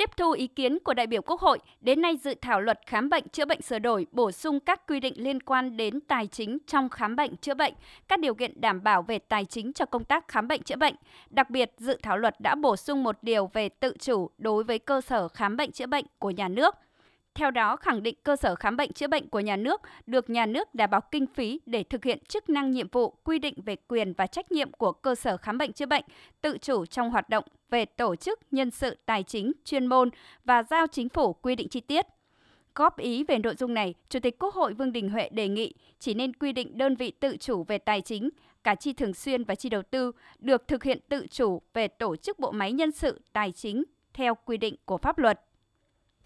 Tiếp thu ý kiến của đại biểu Quốc hội, đến nay dự thảo luật khám bệnh chữa bệnh sửa đổi bổ sung các quy định liên quan đến tài chính trong khám bệnh chữa bệnh, các điều kiện đảm bảo về tài chính cho công tác khám bệnh chữa bệnh. Đặc biệt, dự thảo luật đã bổ sung một điều về tự chủ đối với cơ sở khám bệnh chữa bệnh của nhà nước – theo đó, khẳng định cơ sở khám bệnh chữa bệnh của nhà nước được nhà nước đảm bảo kinh phí để thực hiện chức năng nhiệm vụ quy định về quyền và trách nhiệm của cơ sở khám bệnh chữa bệnh, tự chủ trong hoạt động về tổ chức, nhân sự, tài chính, chuyên môn và giao chính phủ quy định chi tiết. Góp ý về nội dung này, Chủ tịch Quốc hội Vương Đình Huệ đề nghị chỉ nên quy định đơn vị tự chủ về tài chính, cả chi thường xuyên và chi đầu tư được thực hiện tự chủ về tổ chức bộ máy nhân sự, tài chính theo quy định của pháp luật.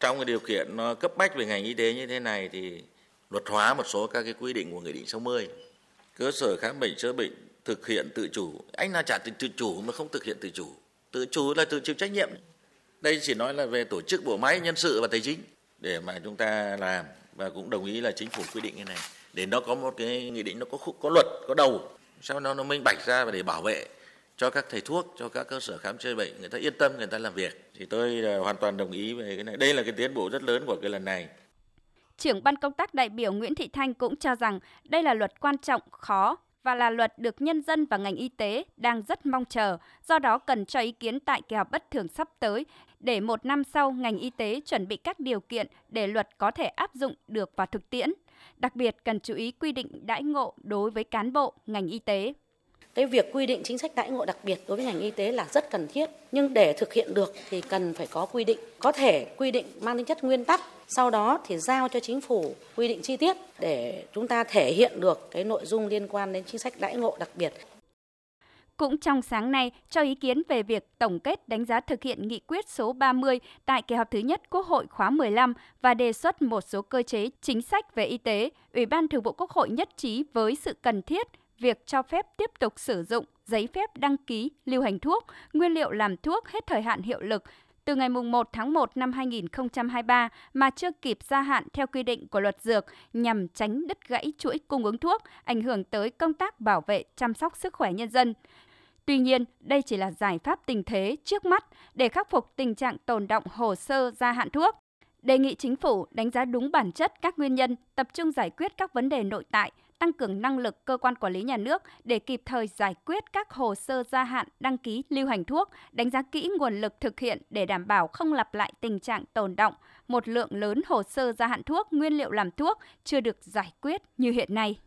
Trong cái điều kiện nó cấp bách về ngành y tế như thế này thì luật hóa một số các cái quy định của Nghị định 60. Cơ sở khám bệnh chữa bệnh thực hiện tự chủ. Anh là trả tự chủ mà không thực hiện tự chủ. Tự chủ là tự chịu trách nhiệm. Đây chỉ nói là về tổ chức bộ máy, nhân sự và tài chính để mà chúng ta làm và cũng đồng ý là chính phủ quy định như này để nó có một cái nghị định nó có có luật, có đầu sao nó nó minh bạch ra và để bảo vệ cho các thầy thuốc cho các cơ sở khám chữa bệnh người ta yên tâm người ta làm việc. Thì tôi à, hoàn toàn đồng ý về cái này. Đây là cái tiến bộ rất lớn của cái lần này. Trưởng ban công tác đại biểu Nguyễn Thị Thanh cũng cho rằng đây là luật quan trọng, khó và là luật được nhân dân và ngành y tế đang rất mong chờ, do đó cần cho ý kiến tại kỳ họp bất thường sắp tới để một năm sau ngành y tế chuẩn bị các điều kiện để luật có thể áp dụng được vào thực tiễn. Đặc biệt cần chú ý quy định đãi ngộ đối với cán bộ ngành y tế cái việc quy định chính sách đãi ngộ đặc biệt đối với ngành y tế là rất cần thiết nhưng để thực hiện được thì cần phải có quy định có thể quy định mang tính chất nguyên tắc sau đó thì giao cho chính phủ quy định chi tiết để chúng ta thể hiện được cái nội dung liên quan đến chính sách đãi ngộ đặc biệt. Cũng trong sáng nay, cho ý kiến về việc tổng kết đánh giá thực hiện nghị quyết số 30 tại kỳ họp thứ nhất Quốc hội khóa 15 và đề xuất một số cơ chế chính sách về y tế, Ủy ban Thường vụ Quốc hội nhất trí với sự cần thiết việc cho phép tiếp tục sử dụng giấy phép đăng ký lưu hành thuốc, nguyên liệu làm thuốc hết thời hạn hiệu lực từ ngày 1 tháng 1 năm 2023 mà chưa kịp gia hạn theo quy định của luật dược nhằm tránh đứt gãy chuỗi cung ứng thuốc, ảnh hưởng tới công tác bảo vệ chăm sóc sức khỏe nhân dân. Tuy nhiên, đây chỉ là giải pháp tình thế trước mắt để khắc phục tình trạng tồn động hồ sơ gia hạn thuốc. Đề nghị chính phủ đánh giá đúng bản chất các nguyên nhân, tập trung giải quyết các vấn đề nội tại, tăng cường năng lực cơ quan quản lý nhà nước để kịp thời giải quyết các hồ sơ gia hạn đăng ký lưu hành thuốc, đánh giá kỹ nguồn lực thực hiện để đảm bảo không lặp lại tình trạng tồn động một lượng lớn hồ sơ gia hạn thuốc, nguyên liệu làm thuốc chưa được giải quyết như hiện nay.